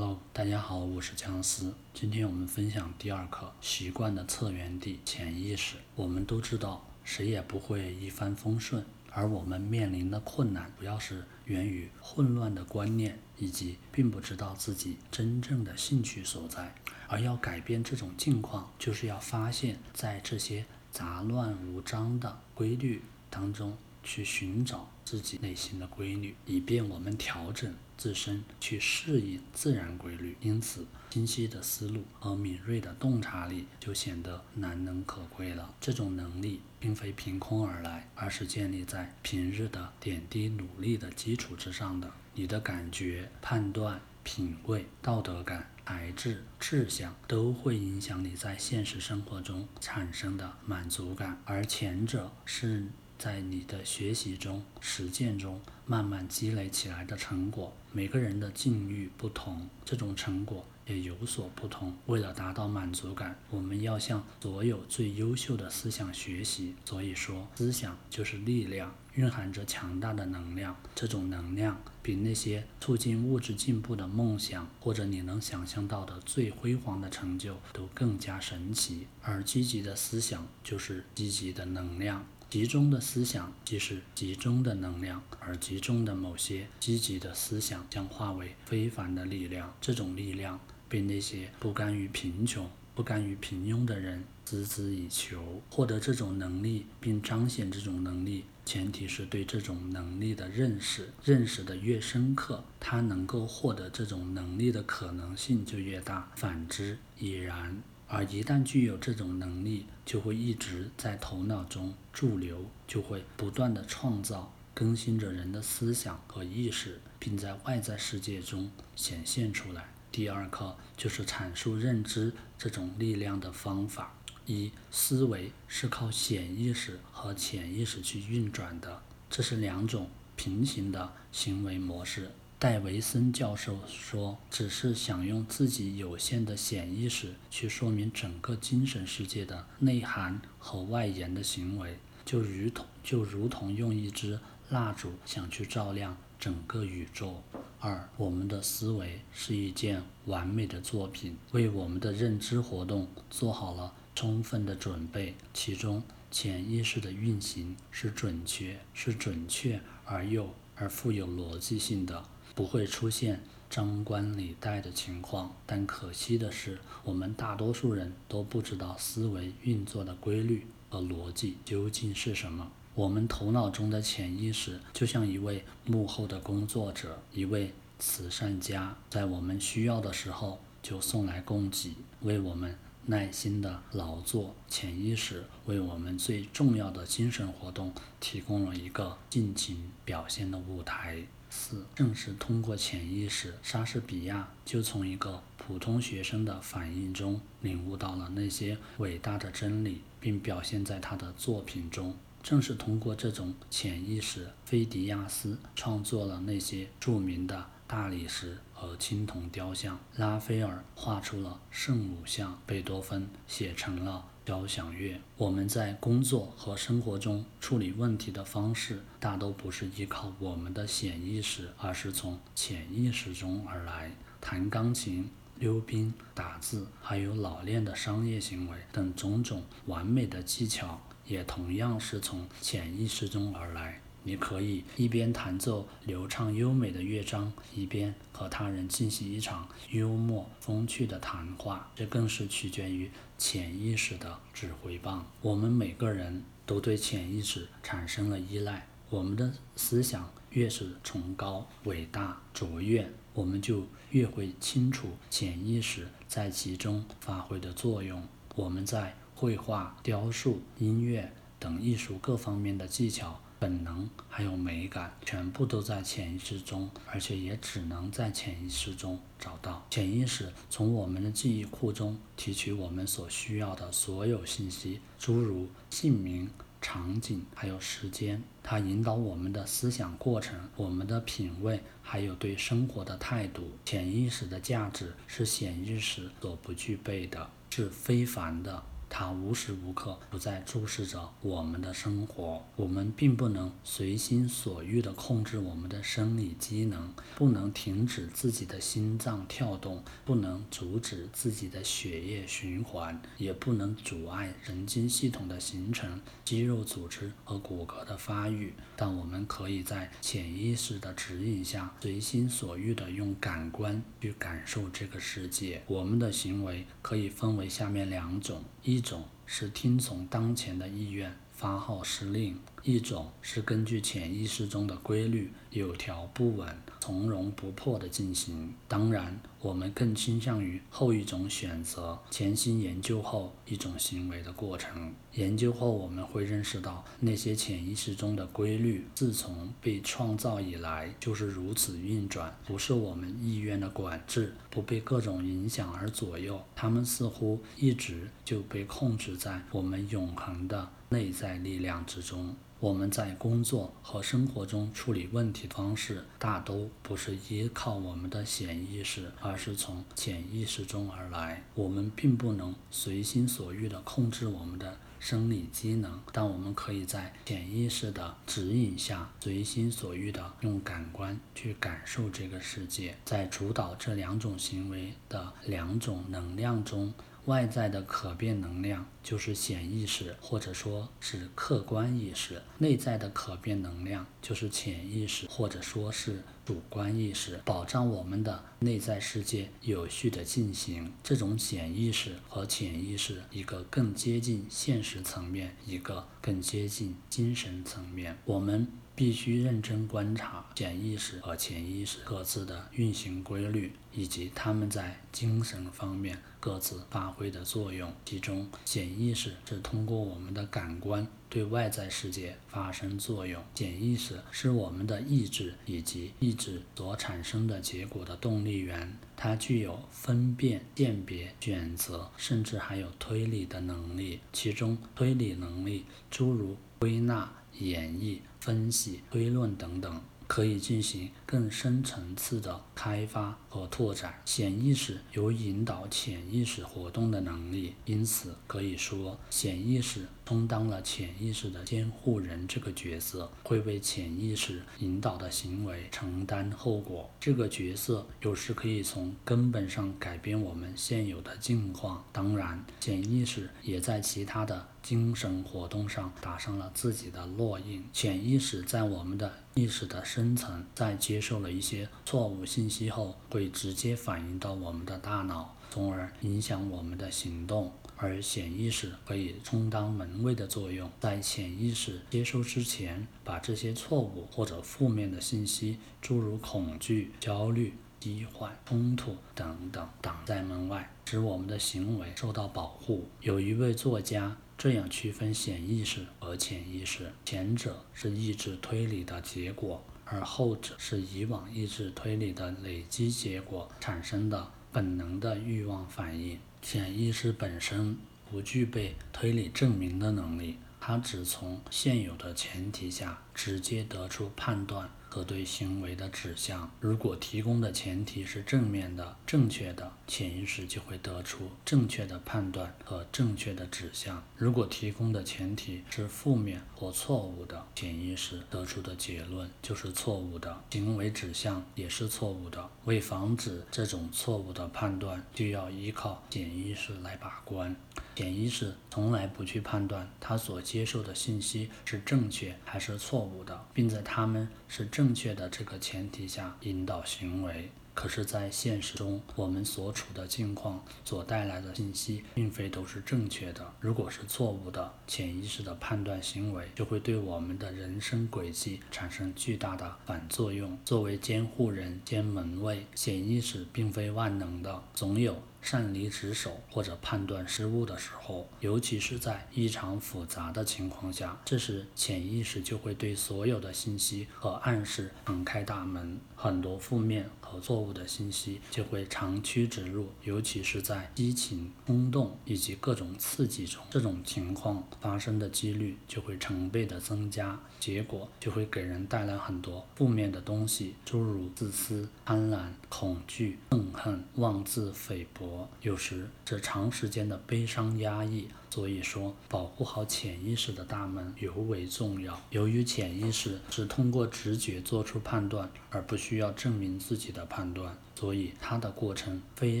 Hello，大家好，我是姜思。今天我们分享第二课：习惯的策源地——潜意识。我们都知道，谁也不会一帆风顺，而我们面临的困难，主要是源于混乱的观念，以及并不知道自己真正的兴趣所在。而要改变这种境况，就是要发现，在这些杂乱无章的规律当中，去寻找自己内心的规律，以便我们调整。自身去适应自然规律，因此清晰的思路和敏锐的洞察力就显得难能可贵了。这种能力并非凭空而来，而是建立在平日的点滴努力的基础之上的。你的感觉、判断、品味、道德感、才智、志向，都会影响你在现实生活中产生的满足感，而前者是。在你的学习中、实践中慢慢积累起来的成果，每个人的境遇不同，这种成果也有所不同。为了达到满足感，我们要向所有最优秀的思想学习。所以说，思想就是力量，蕴含着强大的能量。这种能量比那些促进物质进步的梦想，或者你能想象到的最辉煌的成就都更加神奇。而积极的思想就是积极的能量。集中的思想即是集中的能量，而集中的某些积极的思想将化为非凡的力量。这种力量被那些不甘于贫穷、不甘于平庸的人孜孜以求。获得这种能力并彰显这种能力，前提是对这种能力的认识。认识的越深刻，他能够获得这种能力的可能性就越大。反之亦然。而一旦具有这种能力，就会一直在头脑中驻留，就会不断的创造、更新着人的思想和意识，并在外在世界中显现出来。第二课就是阐述认知这种力量的方法。一、思维是靠显意识和潜意识去运转的，这是两种平行的行为模式。戴维森教授说：“只是想用自己有限的显意识去说明整个精神世界的内涵和外延的行为，就如同就如同用一支蜡烛想去照亮整个宇宙。二，我们的思维是一件完美的作品，为我们的认知活动做好了充分的准备。其中，潜意识的运行是准确、是准确而又而富有逻辑性的。”不会出现张冠李戴的情况，但可惜的是，我们大多数人都不知道思维运作的规律和逻辑究竟是什么。我们头脑中的潜意识就像一位幕后的工作者，一位慈善家，在我们需要的时候就送来供给，为我们耐心的劳作。潜意识为我们最重要的精神活动提供了一个尽情表现的舞台。四，正是通过潜意识，莎士比亚就从一个普通学生的反应中领悟到了那些伟大的真理，并表现在他的作品中。正是通过这种潜意识，菲迪亚斯创作了那些著名的大理石和青铜雕像，拉斐尔画出了圣母像，贝多芬写成了。交响乐，我们在工作和生活中处理问题的方式，大都不是依靠我们的显意识，而是从潜意识中而来。弹钢琴、溜冰、打字，还有老练的商业行为等种种完美的技巧，也同样是从潜意识中而来。你可以一边弹奏流畅优美的乐章，一边和他人进行一场幽默风趣的谈话，这更是取决于潜意识的指挥棒。我们每个人都对潜意识产生了依赖。我们的思想越是崇高、伟大、卓越，我们就越会清楚潜意识在其中发挥的作用。我们在绘画、雕塑、音乐等艺术各方面的技巧。本能还有美感，全部都在潜意识中，而且也只能在潜意识中找到。潜意识从我们的记忆库中提取我们所需要的所有信息，诸如姓名、场景还有时间。它引导我们的思想过程、我们的品味，还有对生活的态度。潜意识的价值是显意识所不具备的，是非凡的。它无时无刻不在注视着我们的生活。我们并不能随心所欲地控制我们的生理机能，不能停止自己的心脏跳动，不能阻止自己的血液循环，也不能阻碍神经系统的形成、肌肉组织和骨骼的发育。但我们可以在潜意识的指引下，随心所欲地用感官去感受这个世界。我们的行为可以分为下面两种：一一种是听从当前的意愿，发号施令；一种是根据潜意识中的规律，有条不紊。从容不迫地进行。当然，我们更倾向于后一种选择。潜心研究后一种行为的过程。研究后，我们会认识到那些潜意识中的规律，自从被创造以来就是如此运转，不受我们意愿的管制，不被各种影响而左右。它们似乎一直就被控制在我们永恒的内在力量之中。我们在工作和生活中处理问题方式，大都不是依靠我们的潜意识，而是从潜意识中而来。我们并不能随心所欲地控制我们的生理机能，但我们可以在潜意识的指引下，随心所欲地用感官去感受这个世界。在主导这两种行为的两种能量中。外在的可变能量就是显意识，或者说是客观意识；内在的可变能量就是潜意识，或者说是主观意识。保障我们的内在世界有序的进行，这种显意识和潜意识，一个更接近现实层面，一个更接近精神层面。我们。必须认真观察潜意识和潜意识各自的运行规律，以及它们在精神方面各自发挥的作用。其中，潜意识是通过我们的感官对外在世界发生作用。潜意识是我们的意志以及意志所产生的结果的动力源。它具有分辨、鉴别、选择，甚至还有推理的能力。其中，推理能力诸如归纳、演绎。分析、推论等等，可以进行更深层次的开发和拓展。潜意识有引导潜意识活动的能力，因此可以说，潜意识充当了潜意识的监护人这个角色，会为潜意识引导的行为承担后果。这个角色有时可以从根本上改变我们现有的境况。当然，潜意识也在其他的。精神活动上打上了自己的烙印。潜意识在我们的意识的深层，在接受了一些错误信息后，会直接反映到我们的大脑，从而影响我们的行动。而潜意识可以充当门卫的作用，在潜意识接收之前，把这些错误或者负面的信息，诸如恐惧、焦虑、疾患、冲突等等，挡在门外，使我们的行为受到保护。有一位作家。这样区分显意识和潜意识，前者是意志推理的结果，而后者是以往意志推理的累积结果产生的本能的欲望反应。潜意识本身不具备推理证明的能力，它只从现有的前提下直接得出判断。和对行为的指向，如果提供的前提是正面的、正确的，潜意识就会得出正确的判断和正确的指向；如果提供的前提是负面或错误的，潜意识得出的结论就是错误的，行为指向也是错误的。为防止这种错误的判断，就要依靠潜意识来把关。潜意识从来不去判断他所接受的信息是正确还是错误的，并在他们是正确的这个前提下引导行为。可是，在现实中，我们所处的境况所带来的信息，并非都是正确的。如果是错误的，潜意识的判断行为就会对我们的人生轨迹产生巨大的反作用。作为监护人兼门卫，潜意识并非万能的，总有。擅离职守或者判断失误的时候，尤其是在异常复杂的情况下，这时潜意识就会对所有的信息和暗示敞开大门。很多负面和错误的信息，就会长驱直入，尤其是在激情、冲动以及各种刺激中，这种情况发生的几率就会成倍的增加，结果就会给人带来很多负面的东西，诸如自私、贪婪、恐惧、憎恨、妄自菲薄。有时这长时间的悲伤压抑。所以说，保护好潜意识的大门尤为重要。由于潜意识只通过直觉做出判断，而不需要证明自己的判断。所以它的过程非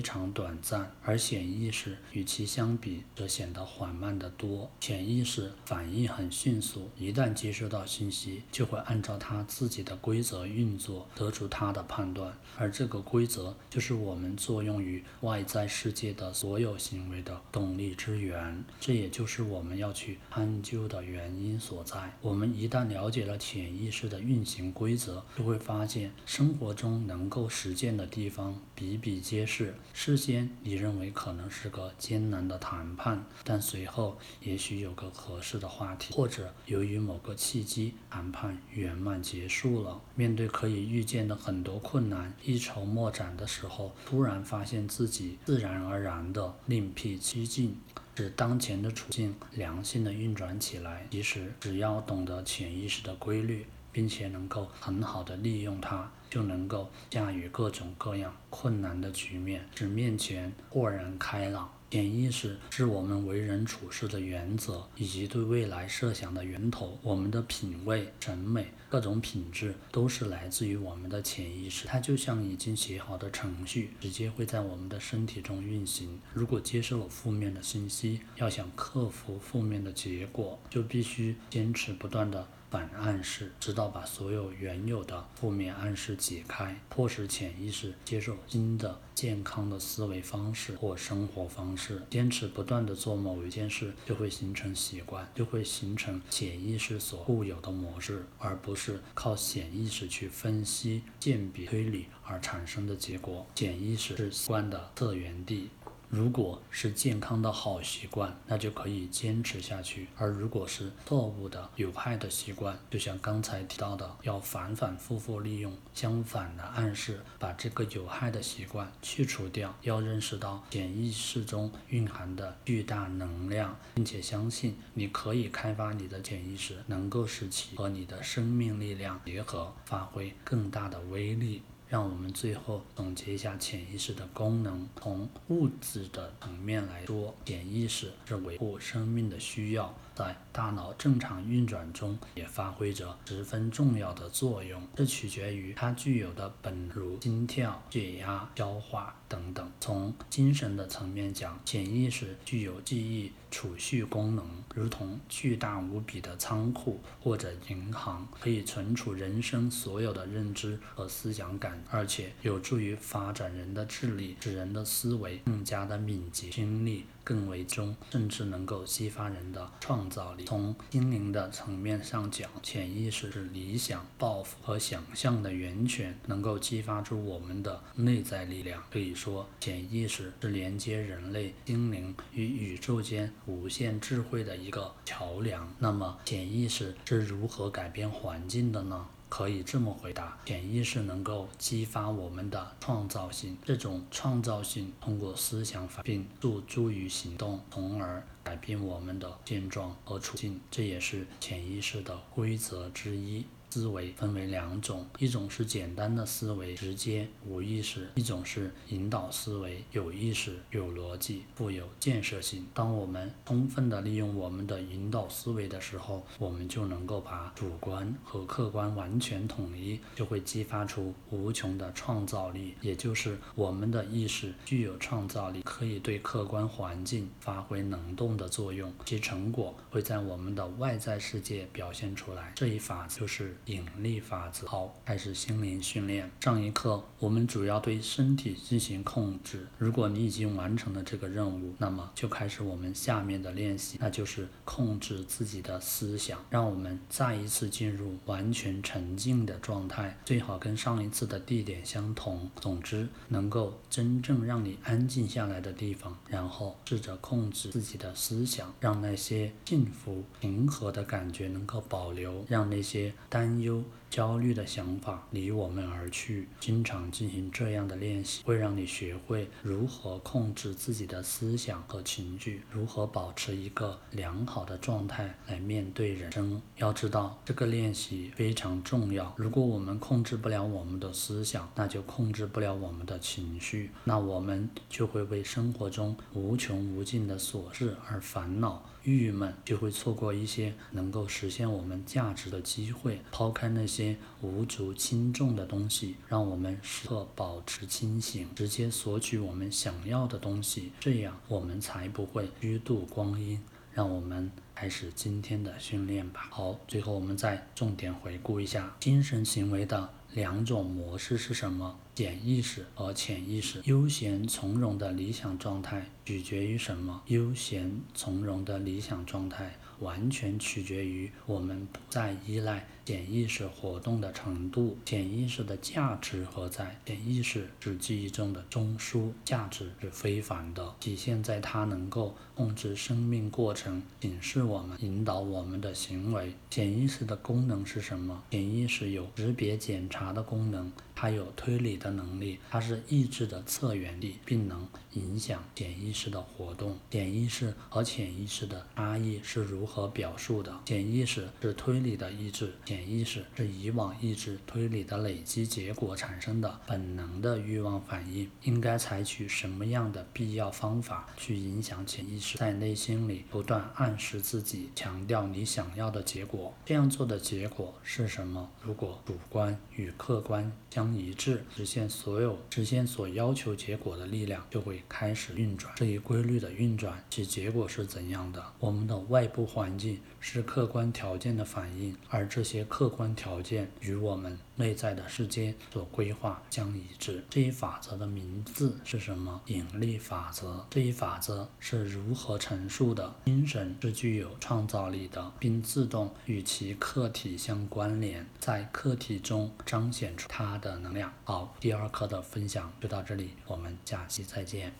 常短暂，而潜意识与其相比则显得缓慢得多。潜意识反应很迅速，一旦接收到信息，就会按照它自己的规则运作，得出它的判断。而这个规则就是我们作用于外在世界的所有行为的动力之源，这也就是我们要去探究的原因所在。我们一旦了解了潜意识的运行规则，就会发现生活中能够实践的地。地方比比皆是。事先你认为可能是个艰难的谈判，但随后也许有个合适的话题，或者由于某个契机，谈判圆满结束了。面对可以预见的很多困难，一筹莫展的时候，突然发现自己自然而然的另辟蹊径，使当前的处境良性的运转起来。其实只要懂得潜意识的规律。并且能够很好的利用它，就能够驾驭各种各样困难的局面，使面前豁然开朗。潜意识是我们为人处事的原则，以及对未来设想的源头。我们的品味、审美、各种品质都是来自于我们的潜意识。它就像已经写好的程序，直接会在我们的身体中运行。如果接受了负面的信息，要想克服负面的结果，就必须坚持不断的。反暗示，直到把所有原有的负面暗示解开，迫使潜意识接受新的健康的思维方式或生活方式。坚持不断的做某一件事，就会形成习惯，就会形成潜意识所固有的模式，而不是靠潜意识去分析、鉴别、推理而产生的结果。潜意识是习惯的策源地。如果是健康的好习惯，那就可以坚持下去；而如果是错误的、有害的习惯，就像刚才提到的，要反反复复利用相反的暗示，把这个有害的习惯去除掉。要认识到潜意识中蕴含的巨大能量，并且相信你可以开发你的潜意识，能够使其和你的生命力量结合，发挥更大的威力。让我们最后总结一下潜意识的功能。从物质的层面来说，潜意识是维护生命的需要。在大脑正常运转中也发挥着十分重要的作用，这取决于它具有的本如心跳、血压、消化等等。从精神的层面讲，潜意识具有记忆储蓄功能，如同巨大无比的仓库或者银行，可以存储人生所有的认知和思想感，而且有助于发展人的智力，使人的思维更加的敏捷、精力。更为中，甚至能够激发人的创造力。从心灵的层面上讲，潜意识是理想、抱负和想象的源泉，能够激发出我们的内在力量。可以说，潜意识是连接人类心灵与宇宙间无限智慧的一个桥梁。那么，潜意识是如何改变环境的呢？可以这么回答：潜意识能够激发我们的创造性，这种创造性通过思想并诉诸于行动，从而改变我们的现状和处境。这也是潜意识的规则之一。思维分为两种，一种是简单的思维，直接无意识；一种是引导思维，有意识、有逻辑、富有建设性。当我们充分的利用我们的引导思维的时候，我们就能够把主观和客观完全统一，就会激发出无穷的创造力。也就是我们的意识具有创造力，可以对客观环境发挥能动的作用，其成果会在我们的外在世界表现出来。这一法就是。引力法则。好，开始心灵训练。上一课我们主要对身体进行控制。如果你已经完成了这个任务，那么就开始我们下面的练习，那就是控制自己的思想。让我们再一次进入完全沉静的状态，最好跟上一次的地点相同。总之，能够真正让你安静下来的地方，然后试着控制自己的思想，让那些幸福平和的感觉能够保留，让那些担。担忧。焦虑的想法离我们而去。经常进行这样的练习，会让你学会如何控制自己的思想和情绪，如何保持一个良好的状态来面对人生。要知道，这个练习非常重要。如果我们控制不了我们的思想，那就控制不了我们的情绪，那我们就会为生活中无穷无尽的琐事而烦恼。郁闷就会错过一些能够实现我们价值的机会，抛开那些些无足轻重的东西，让我们时刻保持清醒，直接索取我们想要的东西，这样我们才不会虚度光阴。让我们开始今天的训练吧。好，最后我们再重点回顾一下精神行为的两种模式是什么？潜意识和潜意识。悠闲从容的理想状态取决于什么？悠闲从容的理想状态完全取决于我们不再依赖潜意识活动的程度。潜意识的价值何在？潜意识是记忆中的中枢，价值是非凡的，体现在它能够。控制生命过程，警示我们，引导我们的行为。潜意识的功能是什么？潜意识有识别检查的功能，它有推理的能力，它是意志的策源地，并能影响潜意识的活动。潜意识和潜意识的差异是如何表述的？潜意识是推理的意志，潜潜意识是以往意志推理的累积结果产生的本能的欲望反应。应该采取什么样的必要方法去影响潜意识？在内心里不断暗示自己，强调你想要的结果。这样做的结果是什么？如果主观与客观相一致，实现所有实现所要求结果的力量就会开始运转。这一规律的运转，其结果是怎样的？我们的外部环境是客观条件的反应，而这些客观条件与我们内在的世界所规划相一致。这一法则的名字是什么？引力法则。这一法则是如何陈述的精神是具有创造力的，并自动与其客体相关联，在客体中彰显出它的能量。好，第二课的分享就到这里，我们下期再见。